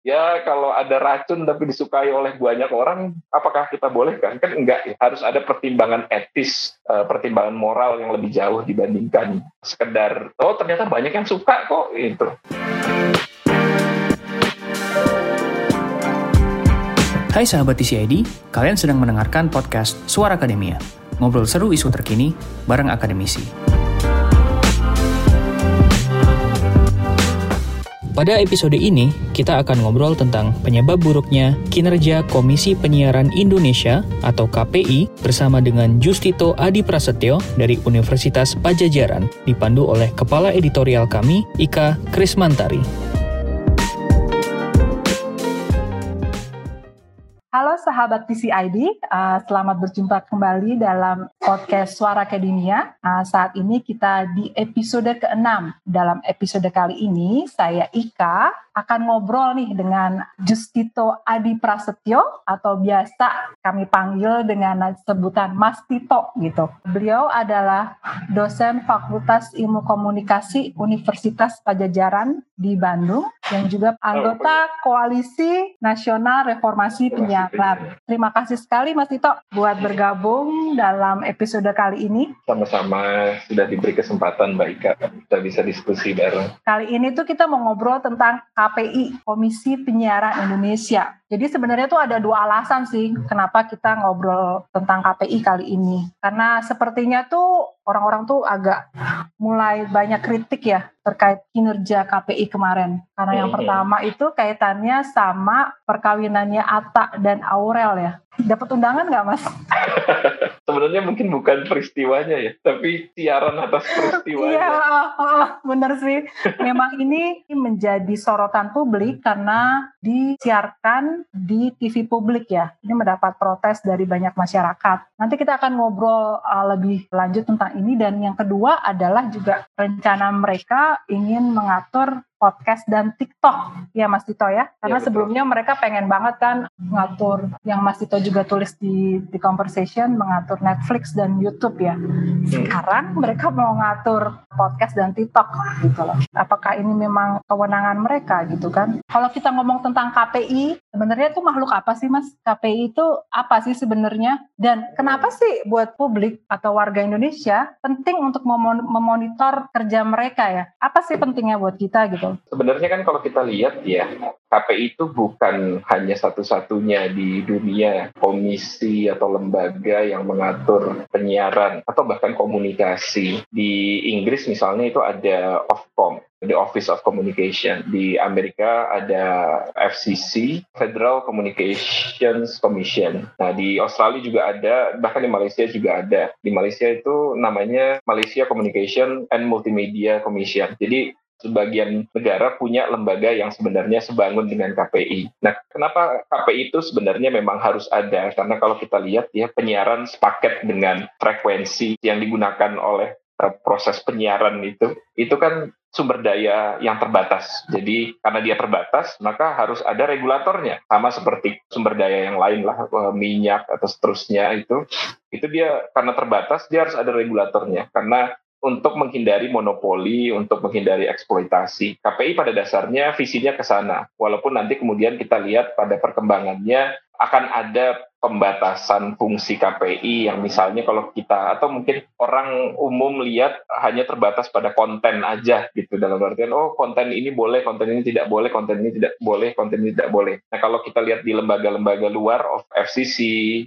ya kalau ada racun tapi disukai oleh banyak orang, apakah kita boleh kan? Kan enggak ya. Harus ada pertimbangan etis, uh, pertimbangan moral yang lebih jauh dibandingkan sekedar oh ternyata banyak yang suka kok itu. Hai sahabat TCID, kalian sedang mendengarkan podcast Suara Akademia. Ngobrol seru isu terkini bareng akademisi. Pada episode ini, kita akan ngobrol tentang penyebab buruknya kinerja Komisi Penyiaran Indonesia atau KPI bersama dengan Justito Adi Prasetyo dari Universitas Pajajaran, dipandu oleh Kepala Editorial kami, Ika Krismantari. Sahabat TCID, uh, selamat berjumpa kembali dalam podcast Suara Akademia. Uh, saat ini kita di episode ke-6. Dalam episode kali ini, saya Ika akan ngobrol nih dengan Justito Adi Prasetyo atau biasa kami panggil dengan sebutan Mas Tito gitu. Beliau adalah dosen Fakultas Ilmu Komunikasi Universitas Pajajaran di Bandung yang juga anggota Koalisi Nasional Reformasi Penyiaran. Terima kasih sekali Mas Tito buat bergabung dalam episode kali ini. Sama-sama sudah diberi kesempatan Mbak Ika kita bisa diskusi bareng. Kali ini tuh kita mau ngobrol tentang KPI, Komisi Penyiaran Indonesia. Jadi sebenarnya tuh ada dua alasan sih kenapa kita ngobrol tentang KPI kali ini. Karena sepertinya tuh orang-orang tuh agak mulai banyak kritik ya terkait kinerja KPI kemarin. Karena yang pertama itu kaitannya sama perkawinannya Atta dan Aurel ya. Dapat undangan nggak mas? Sebenarnya mungkin bukan peristiwanya ya, tapi siaran atas peristiwanya. Iya, oh, oh, benar sih. Memang ini menjadi sorotan publik karena disiarkan di TV publik ya. Ini mendapat protes dari banyak masyarakat. Nanti kita akan ngobrol uh, lebih lanjut tentang ini dan yang kedua adalah juga rencana mereka ingin mengatur podcast dan TikTok. Ya Mas Tito ya. Karena ya, sebelumnya mereka pengen banget kan ngatur yang Mas Tito juga tulis di di conversation mengatur Netflix dan YouTube ya. Hmm. sekarang mereka mau ngatur podcast dan TikTok gitu loh. Apakah ini memang kewenangan mereka gitu kan? Kalau kita ngomong tentang KPI sebenarnya itu makhluk apa sih Mas? KPI itu apa sih sebenarnya? Dan kenapa sih buat publik atau warga Indonesia penting untuk memonitor kerja mereka ya? Apa sih pentingnya buat kita gitu Sebenarnya kan kalau kita lihat ya, KPI itu bukan hanya satu-satunya di dunia komisi atau lembaga yang mengatur penyiaran atau bahkan komunikasi. Di Inggris misalnya itu ada Ofcom, the Office of Communication. Di Amerika ada FCC, Federal Communications Commission. Nah, di Australia juga ada, bahkan di Malaysia juga ada. Di Malaysia itu namanya Malaysia Communication and Multimedia Commission. Jadi sebagian negara punya lembaga yang sebenarnya sebangun dengan KPI. Nah, kenapa KPI itu sebenarnya memang harus ada? Karena kalau kita lihat ya penyiaran sepaket dengan frekuensi yang digunakan oleh uh, proses penyiaran itu, itu kan sumber daya yang terbatas. Jadi karena dia terbatas, maka harus ada regulatornya. Sama seperti sumber daya yang lain lah, uh, minyak atau seterusnya itu. Itu dia karena terbatas, dia harus ada regulatornya. Karena untuk menghindari monopoli, untuk menghindari eksploitasi. KPI pada dasarnya visinya ke sana. Walaupun nanti kemudian kita lihat pada perkembangannya akan ada pembatasan fungsi KPI yang misalnya kalau kita atau mungkin orang umum lihat hanya terbatas pada konten aja gitu dalam artian oh konten ini boleh konten ini tidak boleh konten ini tidak boleh konten ini tidak boleh nah kalau kita lihat di lembaga-lembaga luar of FCC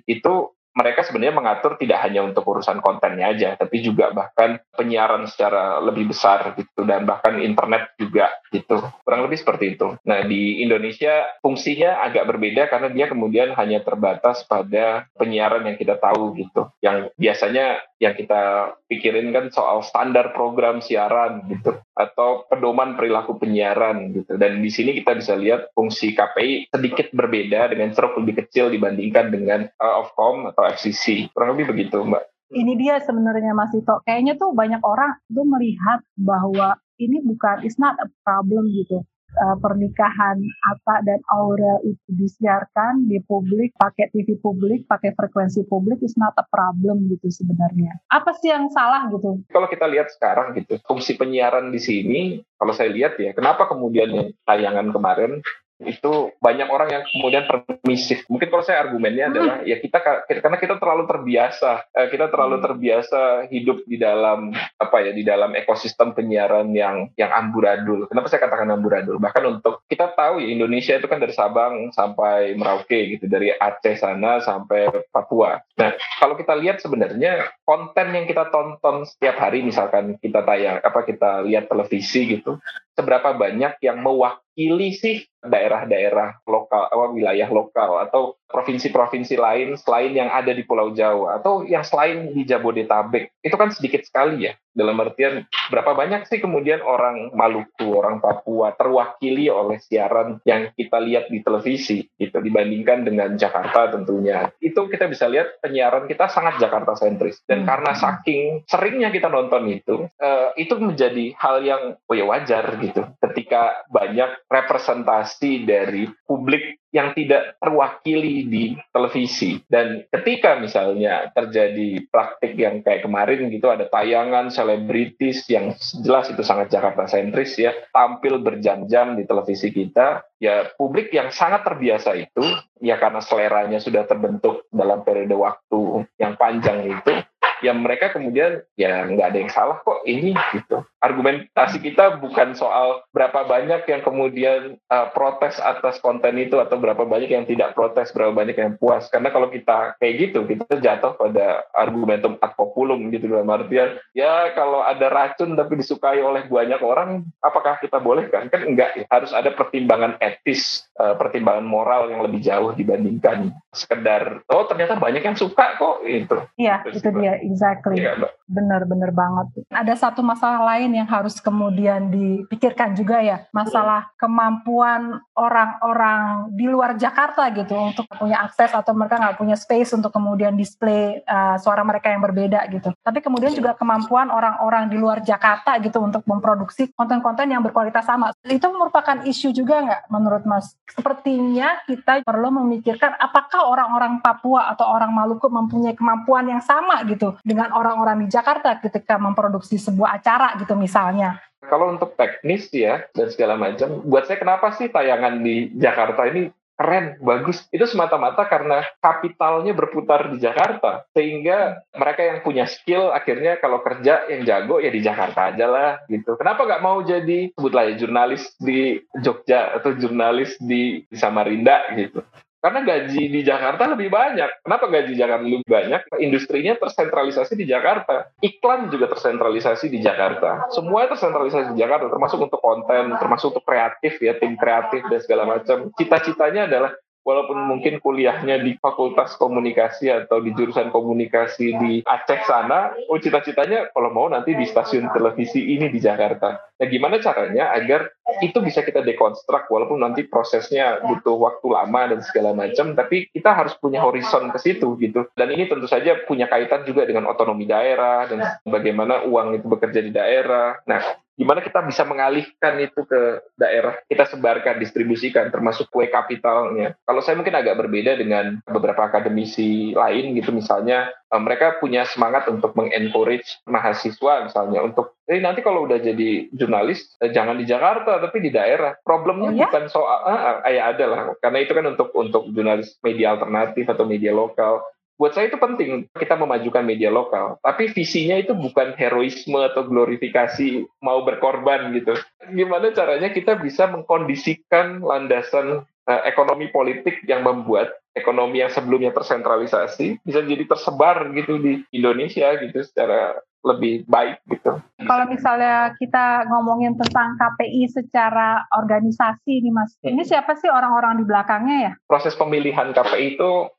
itu mereka sebenarnya mengatur tidak hanya untuk urusan kontennya aja, tapi juga bahkan penyiaran secara lebih besar gitu dan bahkan internet juga gitu. Kurang lebih seperti itu. Nah, di Indonesia fungsinya agak berbeda karena dia kemudian hanya terbatas pada penyiaran yang kita tahu gitu. Yang biasanya yang kita pikirin kan soal standar program siaran gitu atau pedoman perilaku penyiaran gitu. Dan di sini kita bisa lihat fungsi KPI sedikit berbeda dengan ceruk lebih kecil dibandingkan dengan uh, Ofcom atau FCC. Kurang lebih begitu, Mbak. Ini dia sebenarnya Mas Tito. Kayaknya tuh banyak orang tuh melihat bahwa ini bukan it's not a problem gitu. Uh, pernikahan Atta dan Aurel itu disiarkan di publik, pakai TV publik, pakai frekuensi publik, is not a problem gitu sebenarnya. Apa sih yang salah gitu? Kalau kita lihat sekarang gitu, fungsi penyiaran di sini, kalau saya lihat ya, kenapa kemudian tayangan kemarin itu banyak orang yang kemudian permisif. Mungkin kalau saya argumennya hmm. adalah ya kita karena kita terlalu terbiasa, eh, kita terlalu hmm. terbiasa hidup di dalam apa ya di dalam ekosistem penyiaran yang yang amburadul. Kenapa saya katakan amburadul? Bahkan untuk kita tahu ya Indonesia itu kan dari Sabang sampai Merauke gitu, dari Aceh sana sampai Papua. Nah, kalau kita lihat sebenarnya konten yang kita tonton setiap hari misalkan kita tayang apa kita lihat televisi gitu seberapa banyak yang mewakili sih daerah-daerah lokal, apa, wilayah lokal atau provinsi-provinsi lain selain yang ada di Pulau Jawa atau yang selain di Jabodetabek itu kan sedikit sekali ya dalam artian berapa banyak sih kemudian orang Maluku, orang Papua terwakili oleh siaran yang kita lihat di televisi gitu dibandingkan dengan Jakarta tentunya. Itu kita bisa lihat penyiaran kita sangat Jakarta sentris dan hmm. karena saking seringnya kita nonton itu uh, itu menjadi hal yang oh ya wajar gitu ketika banyak representasi dari publik yang tidak terwakili di televisi. Dan ketika misalnya terjadi praktik yang kayak kemarin gitu, ada tayangan selebritis yang jelas itu sangat Jakarta sentris ya, tampil berjam-jam di televisi kita, ya publik yang sangat terbiasa itu, ya karena seleranya sudah terbentuk dalam periode waktu yang panjang itu, ya mereka kemudian ya nggak ada yang salah kok ini gitu. Argumentasi kita bukan soal berapa banyak yang kemudian uh, protes atas konten itu atau berapa banyak yang tidak protes, berapa banyak yang puas. Karena kalau kita kayak gitu, kita jatuh pada argumentum ad populum gitu dalam artian ya kalau ada racun tapi disukai oleh banyak orang, apakah kita boleh kan? Kan enggak ya. Harus ada pertimbangan etis, uh, pertimbangan moral yang lebih jauh dibandingkan sekedar oh ternyata banyak yang suka kok itu. Iya, itu dia Exactly. Yeah, Benar-benar banget. Ada satu masalah lain yang harus kemudian dipikirkan juga ya, masalah kemampuan orang-orang di luar Jakarta gitu untuk punya akses atau mereka nggak punya space untuk kemudian display uh, suara mereka yang berbeda gitu. Tapi kemudian juga kemampuan orang-orang di luar Jakarta gitu untuk memproduksi konten-konten yang berkualitas sama. Itu merupakan isu juga nggak menurut Mas? Sepertinya kita perlu memikirkan apakah orang-orang Papua atau orang Maluku mempunyai kemampuan yang sama gitu dengan orang-orang di Jakarta ketika memproduksi sebuah acara gitu misalnya. Kalau untuk teknis ya dan segala macam, buat saya kenapa sih tayangan di Jakarta ini keren, bagus. Itu semata-mata karena kapitalnya berputar di Jakarta. Sehingga mereka yang punya skill akhirnya kalau kerja yang jago ya di Jakarta aja lah gitu. Kenapa nggak mau jadi sebutlah ya jurnalis di Jogja atau jurnalis di, Samarinda gitu. Karena gaji di Jakarta lebih banyak. Kenapa gaji Jakarta lebih banyak? Industrinya tersentralisasi di Jakarta. Iklan juga tersentralisasi di Jakarta. Semua tersentralisasi di Jakarta, termasuk untuk konten, termasuk untuk kreatif ya, tim kreatif dan segala macam. Cita-citanya adalah walaupun mungkin kuliahnya di fakultas komunikasi atau di jurusan komunikasi di Aceh sana, oh cita-citanya kalau mau nanti di stasiun televisi ini di Jakarta. Nah gimana caranya agar itu bisa kita dekonstruk walaupun nanti prosesnya butuh waktu lama dan segala macam, tapi kita harus punya horizon ke situ gitu. Dan ini tentu saja punya kaitan juga dengan otonomi daerah dan bagaimana uang itu bekerja di daerah. Nah gimana kita bisa mengalihkan itu ke daerah kita sebarkan distribusikan termasuk kue kapitalnya. Kalau saya mungkin agak berbeda dengan beberapa akademisi lain gitu. Misalnya eh, mereka punya semangat untuk mengencourage mahasiswa misalnya untuk jadi nanti kalau udah jadi jurnalis eh, jangan di Jakarta tapi di daerah. Problemnya oh, ya? bukan soal ah, ya ada lah. Karena itu kan untuk untuk jurnalis media alternatif atau media lokal buat saya itu penting kita memajukan media lokal tapi visinya itu bukan heroisme atau glorifikasi mau berkorban gitu gimana caranya kita bisa mengkondisikan landasan uh, ekonomi politik yang membuat ekonomi yang sebelumnya tersentralisasi bisa jadi tersebar gitu di Indonesia gitu secara lebih baik gitu. Kalau misalnya kita ngomongin tentang KPI secara organisasi nih Mas, ini hmm. siapa sih orang-orang di belakangnya ya? Proses pemilihan KPI itu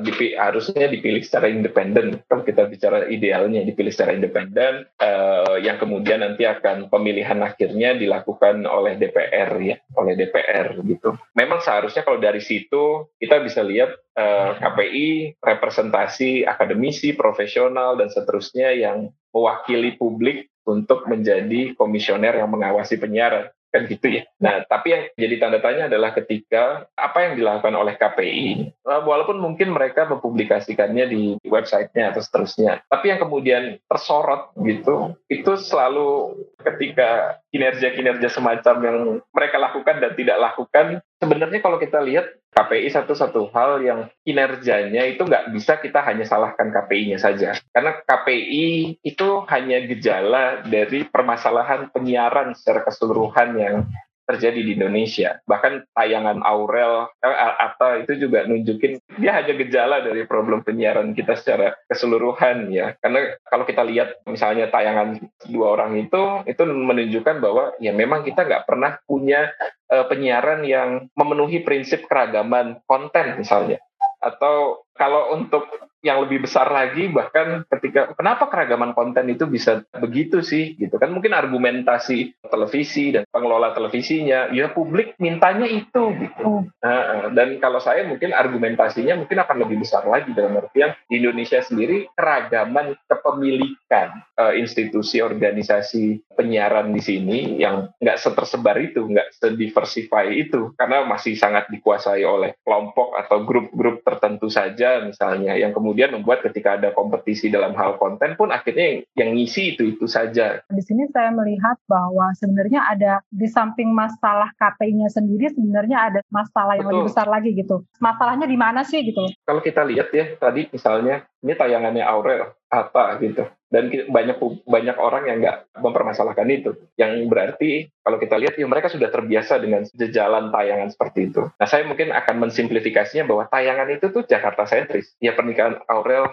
dipi harusnya dipilih secara independen. Kalau kita bicara idealnya dipilih secara independen, uh, yang kemudian nanti akan pemilihan akhirnya dilakukan oleh DPR ya, oleh DPR gitu. Memang seharusnya kalau dari situ kita bisa lihat uh, eh, KPI representasi akademisi, profesional dan seterusnya yang mewakili publik untuk menjadi komisioner yang mengawasi penyiaran. Kan gitu ya. Nah, tapi yang jadi tanda tanya adalah ketika apa yang dilakukan oleh KPI, eh, walaupun mungkin mereka mempublikasikannya di websitenya atau seterusnya, tapi yang kemudian tersorot gitu, itu selalu ketika kinerja-kinerja semacam yang mereka lakukan dan tidak lakukan, sebenarnya kalau kita lihat KPI satu-satu hal yang kinerjanya itu nggak bisa kita hanya salahkan KPI-nya saja. Karena KPI itu hanya gejala dari permasalahan penyiaran secara keseluruhan yang terjadi di Indonesia. Bahkan tayangan Aurel eh, atau itu juga nunjukin dia hanya gejala dari problem penyiaran kita secara keseluruhan ya. Karena kalau kita lihat misalnya tayangan dua orang itu itu menunjukkan bahwa ya memang kita nggak pernah punya uh, penyiaran yang memenuhi prinsip keragaman konten misalnya. Atau kalau untuk yang lebih besar lagi bahkan ketika kenapa keragaman konten itu bisa begitu sih gitu kan? Mungkin argumentasi televisi dan pengelola televisinya ya publik mintanya itu gitu. Nah, dan kalau saya mungkin argumentasinya mungkin akan lebih besar lagi dalam artian di Indonesia sendiri keragaman kepemilikan uh, institusi organisasi penyiaran di sini yang nggak setersebar itu nggak sediversify itu karena masih sangat dikuasai oleh kelompok atau grup-grup tertentu saja misalnya yang kemudian membuat ketika ada kompetisi dalam hal konten pun akhirnya yang, ngisi itu itu saja. Di sini saya melihat bahwa sebenarnya ada di samping masalah KPI-nya sendiri sebenarnya ada masalah yang Betul. lebih besar lagi gitu. Masalahnya di mana sih gitu? Kalau kita lihat ya tadi misalnya ini tayangannya Aurel apa gitu dan banyak banyak orang yang nggak mempermasalahkan itu. Yang berarti kalau kita lihat ya mereka sudah terbiasa dengan jejalan tayangan seperti itu. Nah saya mungkin akan mensimplifikasinya bahwa tayangan itu tuh Jakarta sentris. Ya pernikahan Aurel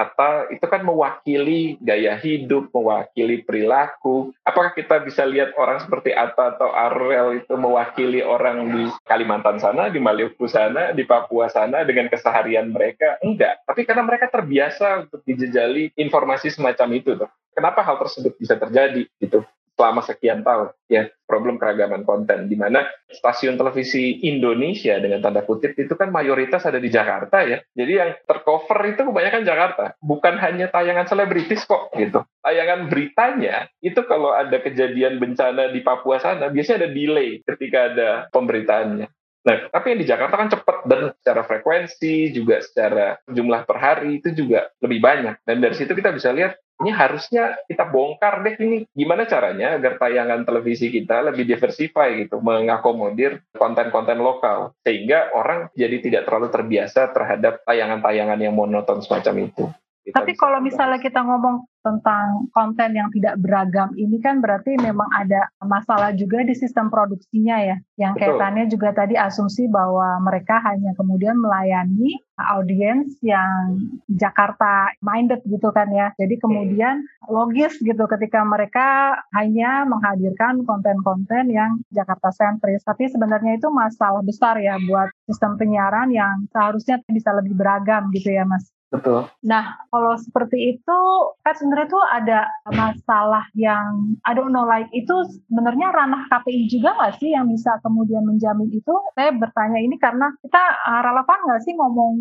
Atta itu kan mewakili gaya hidup, mewakili perilaku. Apakah kita bisa lihat orang seperti Atta atau Arel itu mewakili orang di Kalimantan sana, di Maluku sana, di Papua sana dengan keseharian mereka? Enggak. Tapi karena mereka terbiasa untuk dijejali informasi semacam itu. Tuh. Kenapa hal tersebut bisa terjadi? Gitu selama sekian tahun ya problem keragaman konten di mana stasiun televisi Indonesia dengan tanda kutip itu kan mayoritas ada di Jakarta ya. Jadi yang tercover itu kebanyakan Jakarta. Bukan hanya tayangan selebritis kok gitu. Tayangan beritanya itu kalau ada kejadian bencana di Papua sana biasanya ada delay ketika ada pemberitaannya. Nah, tapi yang di Jakarta kan cepat dan secara frekuensi juga secara jumlah per hari itu juga lebih banyak. Dan dari situ kita bisa lihat ini harusnya kita bongkar deh ini gimana caranya agar tayangan televisi kita lebih diversify gitu, mengakomodir konten-konten lokal sehingga orang jadi tidak terlalu terbiasa terhadap tayangan-tayangan yang monoton semacam itu. Kita Tapi kalau misalnya kita ngomong tentang konten yang tidak beragam ini kan berarti memang ada masalah juga di sistem produksinya ya. Yang Betul. kaitannya juga tadi asumsi bahwa mereka hanya kemudian melayani audiens yang Jakarta minded gitu kan ya. Jadi kemudian logis gitu ketika mereka hanya menghadirkan konten-konten yang Jakarta sentris. Tapi sebenarnya itu masalah besar ya buat sistem penyiaran yang seharusnya bisa lebih beragam gitu ya Mas. Betul. Nah, kalau seperti itu kan sebenarnya tuh ada masalah yang I don't know like itu sebenarnya ranah KPI juga nggak sih yang bisa kemudian menjamin itu? Saya bertanya ini karena kita uh, relevan nggak sih ngomong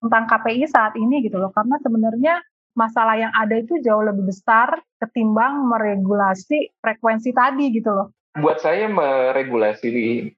tentang KPI saat ini gitu loh? Karena sebenarnya masalah yang ada itu jauh lebih besar ketimbang meregulasi frekuensi tadi gitu loh buat saya meregulasi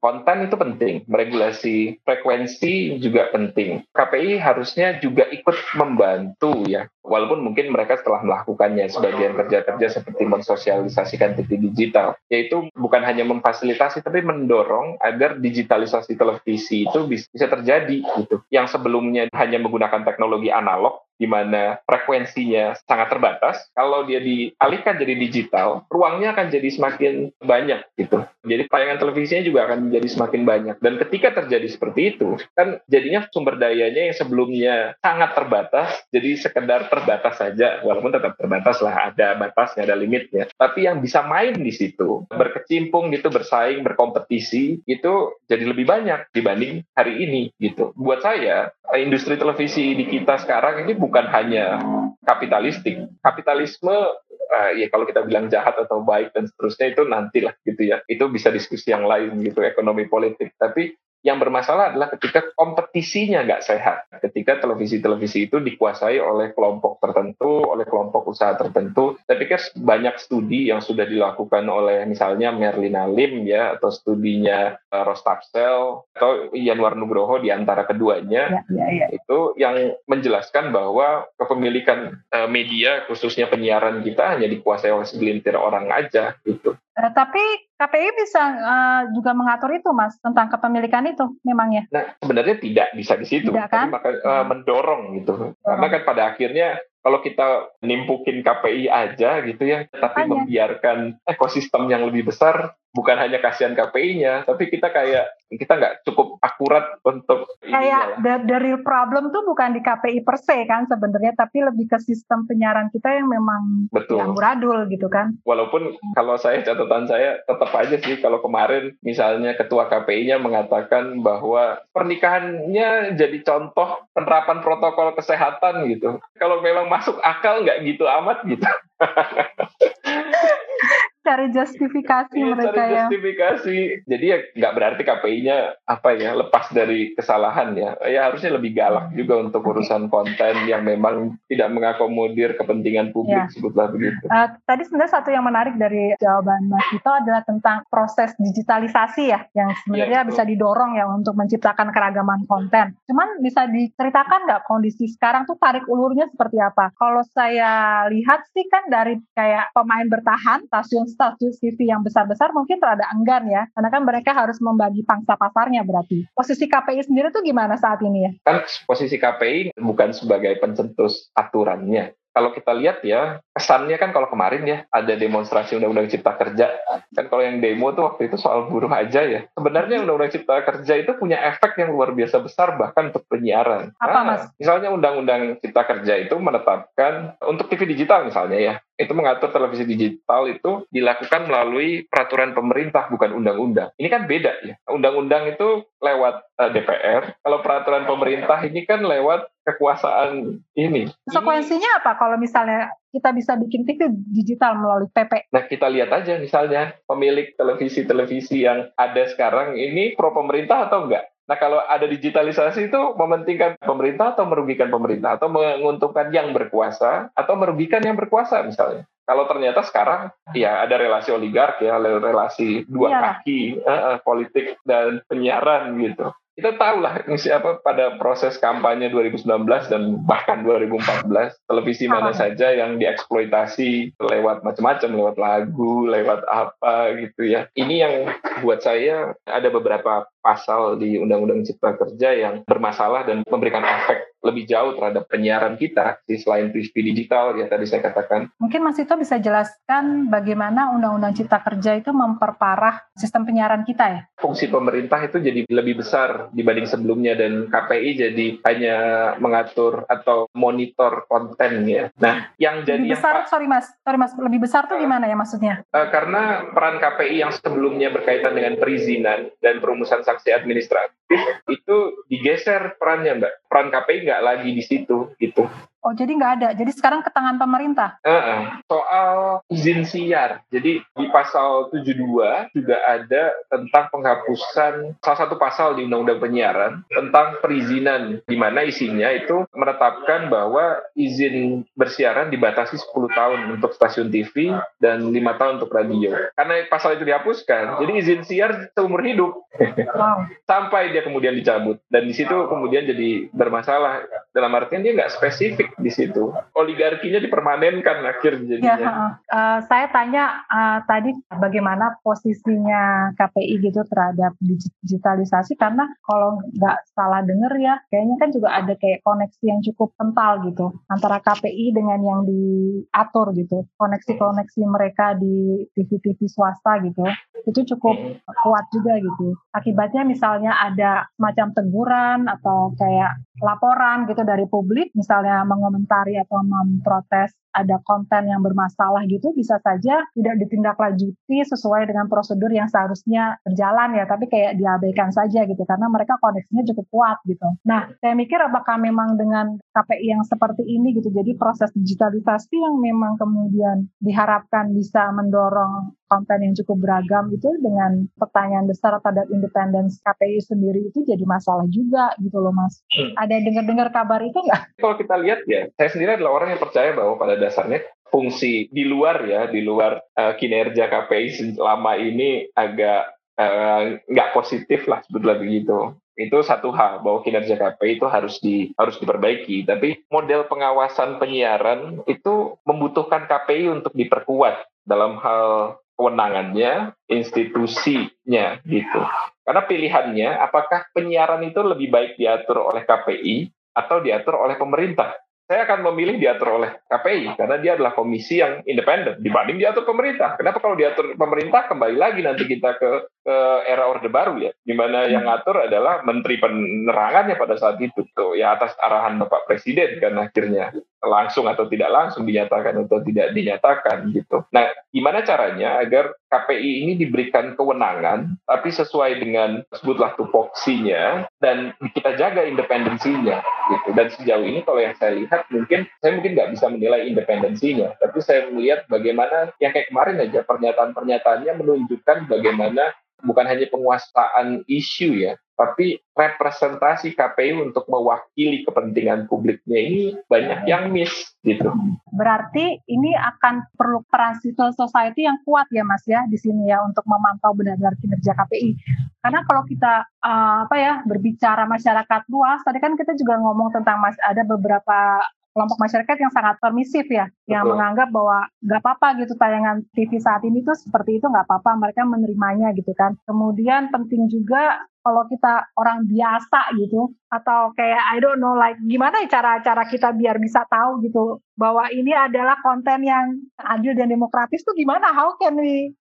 konten itu penting, meregulasi frekuensi juga penting. KPI harusnya juga ikut membantu ya, walaupun mungkin mereka setelah melakukannya sebagian kerja-kerja seperti mensosialisasikan TV digital, yaitu bukan hanya memfasilitasi tapi mendorong agar digitalisasi televisi itu bisa terjadi gitu. Yang sebelumnya hanya menggunakan teknologi analog di mana frekuensinya sangat terbatas, kalau dia dialihkan jadi digital, ruangnya akan jadi semakin banyak gitu. Jadi tayangan televisinya juga akan menjadi semakin banyak. Dan ketika terjadi seperti itu, kan jadinya sumber dayanya yang sebelumnya sangat terbatas, jadi sekedar terbatas saja, walaupun tetap terbatas lah, ada batasnya, ada limitnya. Tapi yang bisa main di situ, berkecimpung gitu, bersaing, berkompetisi, itu jadi lebih banyak dibanding hari ini gitu. Buat saya, industri televisi di kita sekarang ini bukan hanya kapitalistik. Kapitalisme uh, ya kalau kita bilang jahat atau baik dan seterusnya itu nantilah gitu ya. Itu bisa diskusi yang lain gitu ekonomi politik. Tapi Yang bermasalah adalah ketika kompetisinya nggak sehat. Ketika televisi-televisi itu dikuasai oleh kelompok tertentu, oleh kelompok usaha tertentu. Saya pikir banyak studi yang sudah dilakukan oleh misalnya Merlina Lim ya, atau studinya uh, Rostapsel, atau Yanwar Nugroho di antara keduanya, ya, ya, ya. itu yang menjelaskan bahwa kepemilikan uh, media, khususnya penyiaran kita hanya dikuasai oleh segelintir orang aja gitu. Uh, tapi KPI bisa uh, juga mengatur itu, Mas, tentang kepemilikan itu, memangnya? Nah, sebenarnya tidak bisa di situ, tidak, kan? maka uh, mendorong gitu. Dorong. Karena kan pada akhirnya kalau kita nimpukin KPI aja gitu ya, tapi membiarkan ekosistem yang lebih besar, bukan hanya kasihan KPI-nya, tapi kita kayak kita nggak cukup akurat untuk kayak the, the real problem tuh bukan di KPI per se kan sebenarnya, tapi lebih ke sistem penyiaran kita yang memang Betul. yang muradul gitu kan. Walaupun kalau saya catatan saya tetap aja sih kalau kemarin misalnya ketua KPI-nya mengatakan bahwa pernikahannya jadi contoh penerapan protokol kesehatan gitu. Kalau memang masuk akal nggak gitu amat gitu. cari justifikasi iya, mereka cari ya. justifikasi. Jadi ya nggak berarti KPI-nya apa ya lepas dari kesalahan ya. Ya harusnya lebih galak juga untuk urusan konten yang memang tidak mengakomodir kepentingan publik ya. sebutlah begitu. Uh, tadi sebenarnya satu yang menarik dari jawaban Mas Tito adalah tentang proses digitalisasi ya yang sebenarnya ya, bisa didorong ya untuk menciptakan keragaman konten. Cuman bisa diceritakan nggak kondisi sekarang tuh tarik ulurnya seperti apa? Kalau saya lihat sih kan dari kayak pemain bertahan stasiun stasiun TV yang besar-besar mungkin terada enggan ya, karena kan mereka harus membagi pangsa pasarnya berarti. Posisi KPI sendiri tuh gimana saat ini ya? Kan posisi KPI bukan sebagai pencetus aturannya, kalau kita lihat ya kesannya kan kalau kemarin ya ada demonstrasi undang-undang cipta kerja. Kan kalau yang demo tuh waktu itu soal buruh aja ya. Sebenarnya undang-undang cipta kerja itu punya efek yang luar biasa besar bahkan untuk penyiaran. Apa nah, mas? misalnya undang-undang cipta kerja itu menetapkan untuk TV digital misalnya ya itu mengatur televisi digital itu dilakukan melalui peraturan pemerintah bukan undang-undang. Ini kan beda ya. Undang-undang itu lewat uh, eh, DPR, kalau peraturan pemerintah ini kan lewat kekuasaan ini. Konsekuensinya apa kalau misalnya kita bisa bikin TV digital melalui PP? Nah kita lihat aja misalnya pemilik televisi-televisi yang ada sekarang ini pro pemerintah atau enggak? Nah kalau ada digitalisasi itu mementingkan pemerintah atau merugikan pemerintah atau menguntungkan yang berkuasa atau merugikan yang berkuasa misalnya. Kalau ternyata sekarang ya ada relasi oligark ya, relasi dua ya. kaki uh, uh, politik dan penyiaran gitu kita tahu lah siapa pada proses kampanye 2019 dan bahkan 2014 televisi mana saja yang dieksploitasi lewat macam-macam lewat lagu lewat apa gitu ya. Ini yang buat saya ada beberapa pasal di Undang-Undang Cipta Kerja yang bermasalah dan memberikan efek lebih jauh terhadap penyiaran kita di selain TV digital ya tadi saya katakan. Mungkin Mas Ito bisa jelaskan bagaimana Undang-Undang Cipta Kerja itu memperparah sistem penyiaran kita ya? Fungsi pemerintah itu jadi lebih besar dibanding sebelumnya dan KPI jadi hanya mengatur atau monitor konten ya. Nah, yang jadi lebih besar, yang, sorry Mas, sorry Mas, lebih besar tuh gimana ya maksudnya? Uh, karena peran KPI yang sebelumnya berkaitan dengan perizinan dan perumusan sanksi administratif itu digeser perannya mbak peran KPI nggak lagi di situ gitu Oh, jadi nggak ada. Jadi sekarang ke tangan pemerintah. Uh, uh. Soal izin siar. Jadi di pasal 72 juga ada tentang penghapusan salah satu pasal di Undang-Undang Penyiaran tentang perizinan di mana isinya itu menetapkan bahwa izin bersiaran dibatasi 10 tahun untuk stasiun TV dan lima tahun untuk radio. Karena pasal itu dihapuskan, jadi izin siar seumur hidup. Wow. Sampai dia kemudian dicabut. Dan di situ kemudian jadi bermasalah. Dalam artian dia nggak spesifik di situ. Oligarkinya dipermanenkan akhir jadinya. Ya, uh, saya tanya uh, tadi bagaimana posisinya KPI gitu terhadap digitalisasi karena kalau nggak salah dengar ya kayaknya kan juga ada kayak koneksi yang cukup kental gitu antara KPI dengan yang diatur gitu. Koneksi-koneksi mereka di TV-TV swasta gitu itu cukup kuat juga gitu. Akibatnya misalnya ada macam teguran atau kayak laporan gitu dari publik misalnya mengomentari atau memprotes ada konten yang bermasalah gitu bisa saja tidak ditindaklanjuti sesuai dengan prosedur yang seharusnya berjalan ya tapi kayak diabaikan saja gitu karena mereka koneksinya cukup kuat gitu. Nah, saya mikir apakah memang dengan KPI yang seperti ini gitu jadi proses digitalisasi yang memang kemudian diharapkan bisa mendorong konten yang cukup beragam itu dengan pertanyaan besar terhadap independensi KPI sendiri itu jadi masalah juga gitu loh mas. Hmm. Ada dengar-dengar kabar itu nggak? Kalau kita lihat ya, saya sendiri adalah orang yang percaya bahwa pada dasarnya fungsi di luar ya, di luar uh, kinerja KPI selama ini agak uh, nggak positif lah sebetulnya begitu. Itu satu hal bahwa kinerja KPI itu harus di harus diperbaiki. Tapi model pengawasan penyiaran itu membutuhkan KPI untuk diperkuat dalam hal kewenangannya institusinya gitu. Karena pilihannya apakah penyiaran itu lebih baik diatur oleh KPI atau diatur oleh pemerintah saya akan memilih diatur oleh KPI karena dia adalah komisi yang independen dibanding diatur pemerintah. Kenapa kalau diatur pemerintah kembali lagi nanti kita ke, ke era orde baru ya, di mana yang ngatur adalah menteri penerangannya pada saat itu tuh ya atas arahan Bapak Presiden kan akhirnya langsung atau tidak langsung dinyatakan atau tidak dinyatakan gitu. Nah, gimana caranya agar KPI ini diberikan kewenangan tapi sesuai dengan sebutlah tupoksinya dan kita jaga independensinya gitu. Dan sejauh ini kalau yang saya lihat mungkin saya mungkin nggak bisa menilai independensinya, tapi saya melihat bagaimana yang kayak kemarin aja pernyataan-pernyataannya menunjukkan bagaimana bukan hanya penguasaan isu ya, tapi representasi KPU untuk mewakili kepentingan publiknya ini banyak yang miss gitu. Berarti ini akan perlu peran civil society yang kuat ya Mas ya di sini ya untuk memantau benar-benar kinerja KPI. Karena kalau kita uh, apa ya berbicara masyarakat luas, tadi kan kita juga ngomong tentang mas ada beberapa kelompok masyarakat yang sangat permisif ya, Betul. yang menganggap bahwa nggak apa-apa gitu tayangan TV saat ini tuh seperti itu nggak apa-apa, mereka menerimanya gitu kan. Kemudian penting juga kalau kita orang biasa gitu atau kayak I don't know like gimana ya cara-cara kita biar bisa tahu gitu bahwa ini adalah konten yang adil dan demokratis tuh gimana how can we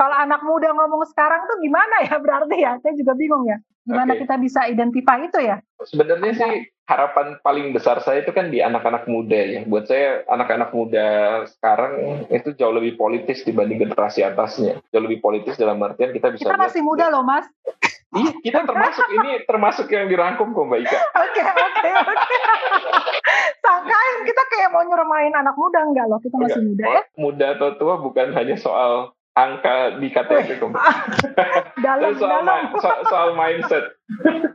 kalau anak muda ngomong sekarang tuh gimana ya berarti ya saya juga bingung ya gimana okay. kita bisa identify itu ya sebenarnya sih harapan paling besar saya itu kan di anak-anak muda ya. Buat saya anak-anak muda sekarang itu jauh lebih politis dibanding generasi atasnya. Jauh lebih politis dalam artian kita bisa Kita masih muda loh, Mas. Iya, kita termasuk ini termasuk yang dirangkum kok Mbak Ika. Oke, oke, oke. Sangkain kita kayak mau nyeramain anak muda enggak loh, kita masih muda ya. Muda atau tua bukan hanya soal angka di KTP kok. dalam, soal, dalam. soal, soal mindset.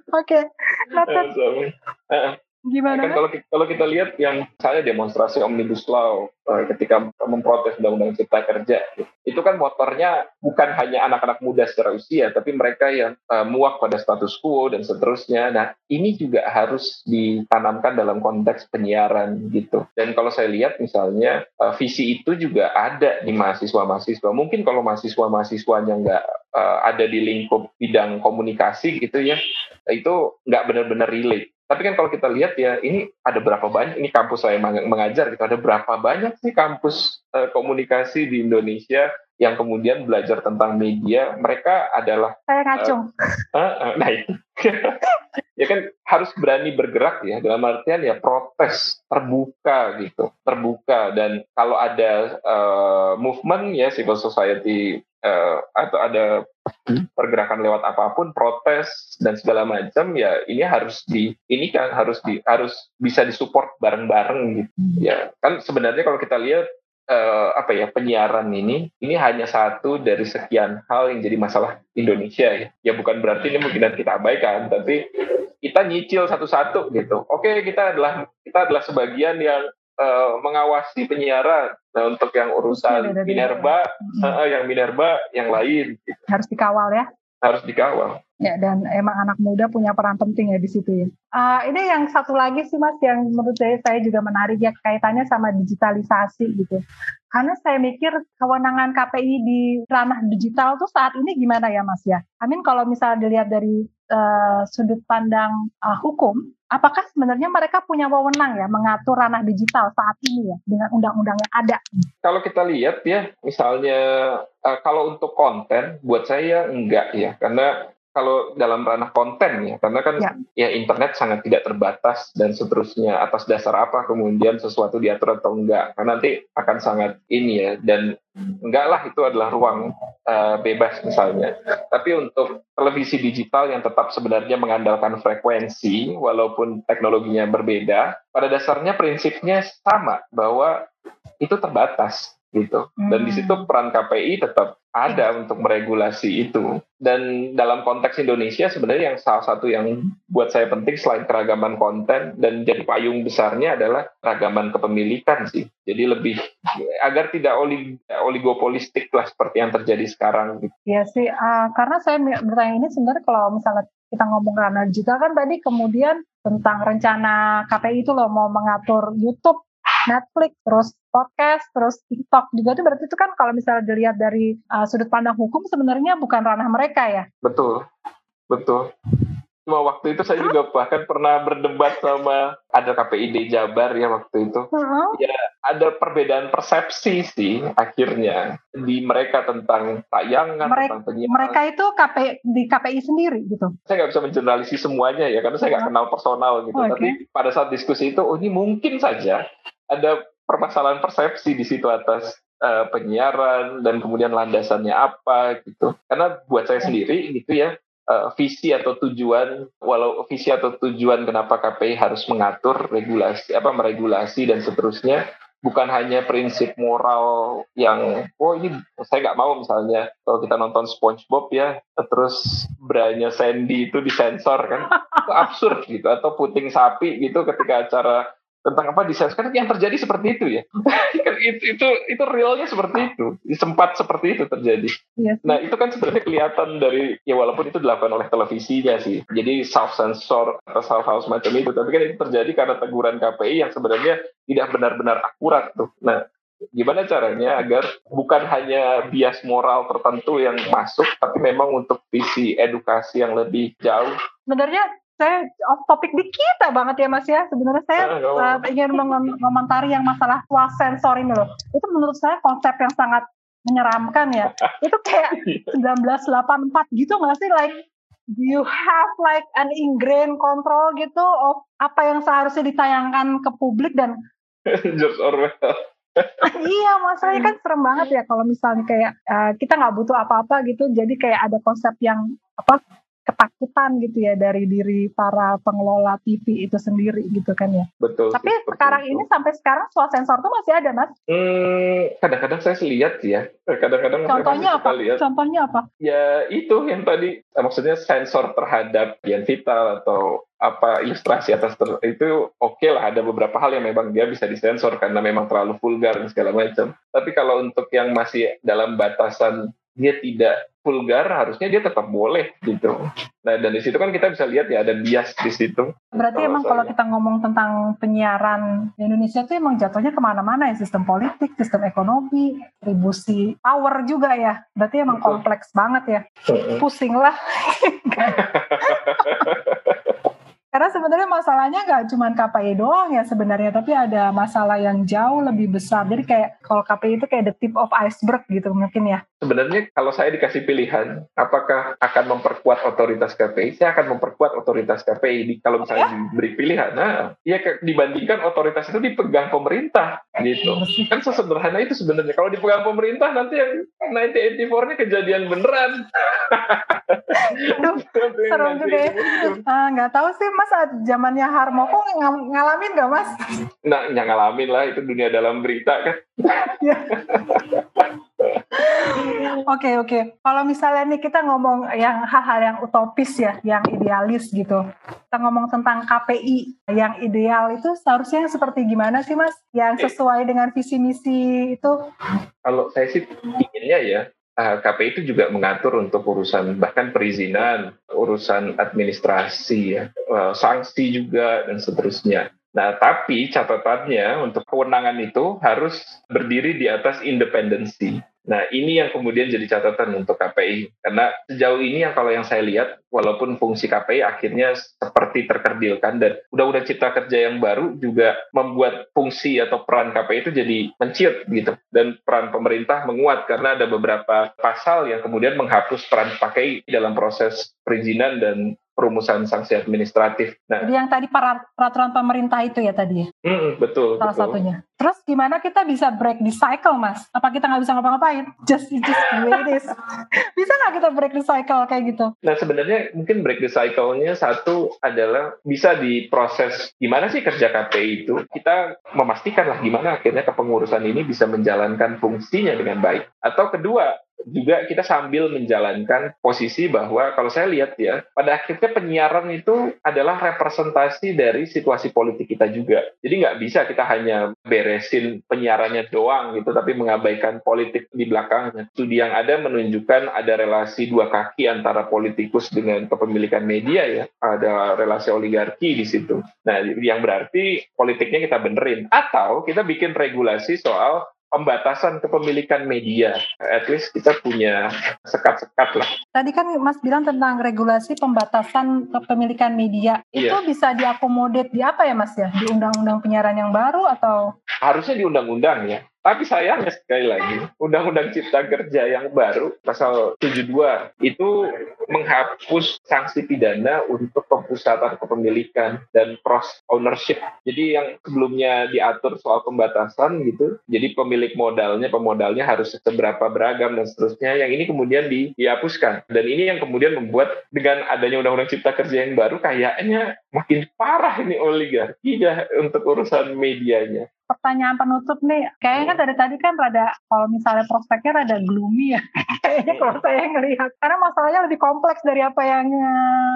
Oke. Okay. Gimana? Kan kalau kalau kita lihat yang saya demonstrasi omnibus law uh, ketika memprotes undang-undang cipta kerja, itu kan motornya bukan hanya anak-anak muda secara usia, tapi mereka yang uh, muak pada status quo dan seterusnya. Nah, ini juga harus ditanamkan dalam konteks penyiaran gitu. Dan kalau saya lihat misalnya uh, visi itu juga ada di mahasiswa-mahasiswa. Mungkin kalau mahasiswa-mahasiswanya nggak uh, ada di lingkup bidang komunikasi gitu ya, itu nggak benar-benar relate tapi kan kalau kita lihat ya, ini ada berapa banyak, ini kampus saya mengajar gitu, ada berapa banyak sih kampus uh, komunikasi di Indonesia yang kemudian belajar tentang media, mereka adalah... Saya ngacung. Uh, uh, uh, nah itu. ya kan harus berani bergerak ya, dalam artian ya protes, terbuka gitu, terbuka. Dan kalau ada uh, movement ya, civil society uh, atau ada pergerakan lewat apa pun protes dan segala macam ya ini harus di ini kan harus di harus bisa disupport bareng-bareng gitu. Ya kan sebenarnya kalau kita lihat uh, apa ya penyiaran ini ini hanya satu dari sekian hal yang jadi masalah Indonesia ya. Ya bukan berarti ini mungkin kita abaikan tapi kita nyicil satu-satu gitu. Oke kita adalah kita adalah sebagian yang uh, mengawasi penyiaran. Nah, untuk yang urusan ya, Minerba, uh, yang Minerba, yang lain. Gitu. Harus dikawal ya? Harus dikawal. Ya, dan emang anak muda punya peran penting ya di situ ya. Uh, ini yang satu lagi sih Mas, yang menurut saya, saya juga menarik ya kaitannya sama digitalisasi gitu. Karena saya mikir kewenangan KPI di ranah digital tuh saat ini gimana ya Mas ya? Amin kalau misalnya dilihat dari uh, sudut pandang uh, hukum, apakah sebenarnya mereka punya wewenang ya mengatur ranah digital saat ini ya dengan undang-undang yang ada? Kalau kita lihat ya, misalnya uh, kalau untuk konten, buat saya enggak ya, karena kalau dalam ranah konten ya karena kan ya. ya internet sangat tidak terbatas dan seterusnya atas dasar apa kemudian sesuatu diatur atau enggak. Karena nanti akan sangat ini ya dan enggak lah itu adalah ruang uh, bebas misalnya. Tapi untuk televisi digital yang tetap sebenarnya mengandalkan frekuensi walaupun teknologinya berbeda pada dasarnya prinsipnya sama bahwa itu terbatas gitu. Dan di situ Hmm. peran KPI tetap ada untuk meregulasi itu. Dan dalam konteks Indonesia sebenarnya yang salah satu yang buat saya penting selain keragaman konten dan jadi payung besarnya adalah keragaman kepemilikan sih. Jadi lebih agar tidak oli- oligopolistik lah seperti yang terjadi sekarang. gitu. Iya sih, ah, karena saya bertanya ini sebenarnya kalau misalnya kita ngomong ranah digital kan tadi kemudian tentang rencana KPI itu loh mau mengatur YouTube, Netflix, terus podcast, terus TikTok juga itu berarti itu kan kalau misalnya dilihat dari ah, sudut pandang hukum sebenarnya bukan ranah mereka ya. Betul, betul. Cuma waktu itu saya juga bahkan pernah berdebat sama ada KPID Jabar ya waktu itu. Heeh. Ada perbedaan persepsi sih akhirnya di mereka tentang tayangan, Mereka- tentang penyiaran. Mereka itu KPI di KPI sendiri gitu. Saya nggak bisa mengeneralisasi semuanya ya karena saya nggak kenal personal gitu. Oke. Tapi pada saat diskusi itu, oh ini mungkin saja ada permasalahan persepsi di situ atas eh, penyiaran dan kemudian landasannya apa gitu. Karena buat saya sendiri gitu ya eh, visi atau tujuan walau visi atau tujuan kenapa KPI harus mengatur regulasi apa meregulasi dan seterusnya bukan hanya prinsip moral yang oh ini saya nggak mau misalnya kalau kita nonton SpongeBob ya terus branya Sandy itu disensor kan itu absurd gitu atau puting sapi gitu ketika acara tentang apa disensor kan yang terjadi seperti itu ya kan itu itu itu realnya seperti itu sempat seperti itu terjadi Iya sih. Nah itu kan sebenarnya kelihatan dari ya walaupun itu dilakukan oleh televisinya sih. Jadi self censor atau self hal semacam itu. Tapi kan itu terjadi karena teguran KPI yang sebenarnya tidak benar-benar akurat tuh. Nah gimana caranya agar bukan hanya bias moral tertentu yang masuk, tapi memang untuk visi edukasi yang lebih jauh. Sebenarnya saya off topik dikit banget ya Mas ya. Sebenarnya saya uh, ingin mengom- mengomentari yang masalah swast sensor ini loh. Itu menurut saya konsep yang sangat menyeramkan ya. Itu kayak 1984 gitu nggak sih? Like you have like an ingrained control gitu of apa yang seharusnya ditayangkan ke publik dan George Orwell. iya masalahnya kan serem banget ya kalau misalnya kayak uh, kita nggak butuh apa-apa gitu jadi kayak ada konsep yang apa ketakutan gitu ya dari diri para pengelola TV itu sendiri gitu kan ya. Betul. Tapi seperti sekarang itu. ini sampai sekarang swast sensor tuh masih ada mas. Hmm, kadang-kadang saya sih lihat ya. Kadang-kadang Contohnya apa? lihat. Contohnya apa? ya itu yang tadi eh, maksudnya sensor terhadap yang vital atau apa ilustrasi atas ter- itu oke lah ada beberapa hal yang memang dia bisa disensor karena memang terlalu vulgar dan segala macam tapi kalau untuk yang masih dalam batasan dia tidak vulgar harusnya dia tetap boleh gitu nah dan di situ kan kita bisa lihat ya ada bias di situ Berarti Kalau emang kalau kita ngomong tentang penyiaran di Indonesia tuh emang jatuhnya ke mana-mana ya sistem politik, sistem ekonomi, distribusi power juga ya. Berarti emang Betul. kompleks banget ya. pusing lah. Karena sebenarnya masalahnya nggak cuma KPI doang ya sebenarnya, tapi ada masalah yang jauh lebih besar. Jadi kayak kalau KPI itu kayak the tip of iceberg gitu mungkin ya. sebenarnya kalau saya dikasih pilihan apakah akan memperkuat otoritas KPI saya akan memperkuat otoritas KPI Di- kalau misalnya diberi pilihan nah ya dibandingkan otoritas itu dipegang pemerintah gitu Bersih. kan sesederhana itu sebenarnya kalau dipegang pemerintah nanti yang 1984-nya kejadian beneran Aduh, serem juga ya. Ah, nggak tahu sih mas ah, zamannya Harmoko ng- ngalamin nggak mas? nah yang ngalamin lah itu dunia dalam berita kan Oke oke. Kalau misalnya nih kita ngomong yang hal-hal yang utopis ya, yang idealis gitu. Kita ngomong tentang KPI yang ideal itu seharusnya seperti gimana sih mas? Yang sesuai dengan visi misi itu? kalau saya sih inginnya ya eh, KPI itu juga mengatur untuk urusan bahkan perizinan, urusan administrasi ya, eh, sanksi juga dan seterusnya. Nah, tapi catatannya untuk kewenangan itu harus berdiri di atas independensi. Nah, ini yang kemudian jadi catatan untuk KPI. Karena sejauh ini yang kalau yang saya lihat, walaupun fungsi KPI akhirnya seperti terkerdilkan dan undang-undang cipta kerja yang baru juga membuat fungsi atau peran KPI itu jadi menciut gitu. Dan peran pemerintah menguat karena ada beberapa pasal yang kemudian menghapus peran KPI dalam proses perizinan dan perumusan sanksi administratif. Nah, Jadi yang tadi peraturan pemerintah itu ya tadi ya, mm, betul. salah betul. satunya. Terus gimana kita bisa break the cycle, Mas? Apa kita nggak bisa ngapa-ngapain? Just, just the way it is. bisa nggak kita break the cycle kayak gitu? Nah, sebenarnya mungkin break the cycle-nya satu adalah bisa diproses gimana sih kerja KPI itu. Kita memastikan lah gimana akhirnya kepengurusan ini bisa menjalankan fungsinya dengan baik. Atau kedua, juga kita sambil menjalankan posisi bahwa kalau saya lihat ya, pada akhirnya penyiaran itu adalah representasi dari situasi politik kita juga. Jadi nggak bisa kita hanya beresin penyiarannya doang gitu, tapi mengabaikan politik di belakangnya. Studi yang ada menunjukkan ada relasi dua kaki antara politikus dengan kepemilikan media ya, ada relasi oligarki di situ. Nah, yang berarti politiknya kita benerin. Atau kita bikin regulasi soal pembatasan kepemilikan media. At least kita punya sekat-sekat lah. Tadi kan Mas bilang tentang regulasi pembatasan kepemilikan media. Itu iya. bisa diakomodir di apa ya Mas ya? Di undang-undang penyiaran yang baru atau? Harusnya di undang-undang ya. Tapi sayangnya sekali lagi, Undang-Undang Cipta Kerja yang baru, pasal 72, itu menghapus sanksi pidana untuk pempusatan kepemilikan dan cross ownership. Jadi yang sebelumnya diatur soal pembatasan gitu, jadi pemilik modalnya, pemodalnya harus seberapa beragam dan seterusnya, yang ini kemudian di, dihapuskan. Dan ini yang kemudian membuat dengan adanya Undang-Undang Cipta Kerja yang baru, kayaknya makin parah ini oligarki ya untuk urusan medianya pertanyaan penutup nih, kayaknya kan dari tadi kan rada kalau misalnya prospeknya rada gloomy ya. kayaknya kalau saya ngelihat karena masalahnya lebih kompleks dari apa yang eh,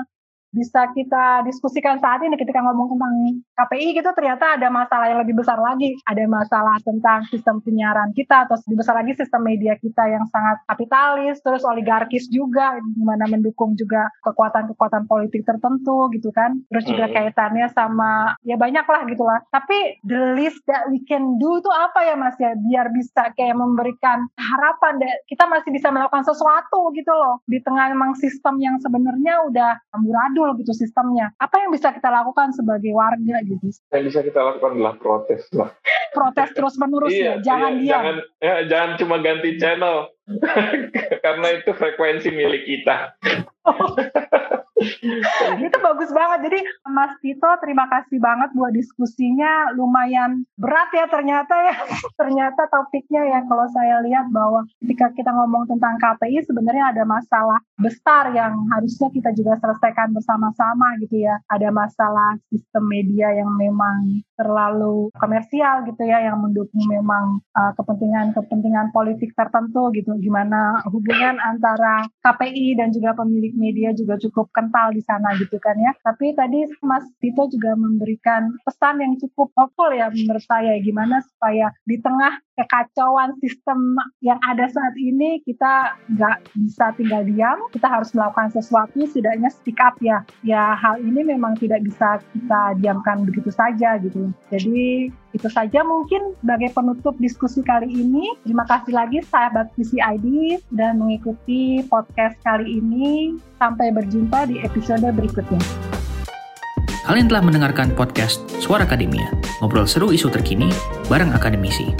bisa kita diskusikan saat ini ketika ngomong tentang KPI gitu ternyata ada masalah yang lebih besar lagi. Ada masalah tentang sistem penyiaran kita atau lebih besar lagi sistem media kita yang sangat kapitalis terus oligarkis juga di mana mendukung juga kekuatan-kekuatan politik tertentu gitu kan. Terus juga kaitannya sama ya banyak lah gitu lah. Tapi the least that we can do itu apa ya mas ya? Biar bisa kayak memberikan harapan deh kita masih bisa melakukan sesuatu gitu loh. Di tengah memang sistem yang sebenarnya udah amburadul betul gitu sistemnya. Apa yang bisa kita lakukan sebagai warga gitu? Yang bisa kita lakukan adalah protes lah. Protes terus menerus iya, ya, jangan iya, diam. Jangan, ya, jangan cuma ganti channel. Karena itu frekuensi milik kita. Itu bagus banget. Jadi Mas Tito terima kasih banget buat diskusinya. Lumayan berat ya ternyata ya. ternyata topiknya ya kalau saya lihat bahwa ketika kita ngomong tentang KPI sebenarnya ada masalah besar yang harusnya kita juga selesaikan bersama-sama gitu ya. Ada masalah sistem media yang memang terlalu komersial gitu ya yang mendukung memang uh, kepentingan-kepentingan politik tertentu gitu. Gimana hubungan antara KPI dan juga pemilik media juga cukup kental di sana gitu kan ya. Tapi tadi Mas Tito juga memberikan pesan yang cukup hopeful ya menurut saya gimana supaya di tengah kekacauan sistem yang ada saat ini kita nggak bisa tinggal diam, kita harus melakukan sesuatu setidaknya speak up ya. Ya hal ini memang tidak bisa kita diamkan begitu saja gitu. Jadi itu saja mungkin sebagai penutup diskusi kali ini. Terima kasih lagi sahabat PCID dan mengikuti podcast kali ini. Sampai berjumpa di episode berikutnya. Kalian telah mendengarkan podcast Suara Akademia, ngobrol seru isu terkini bareng akademisi.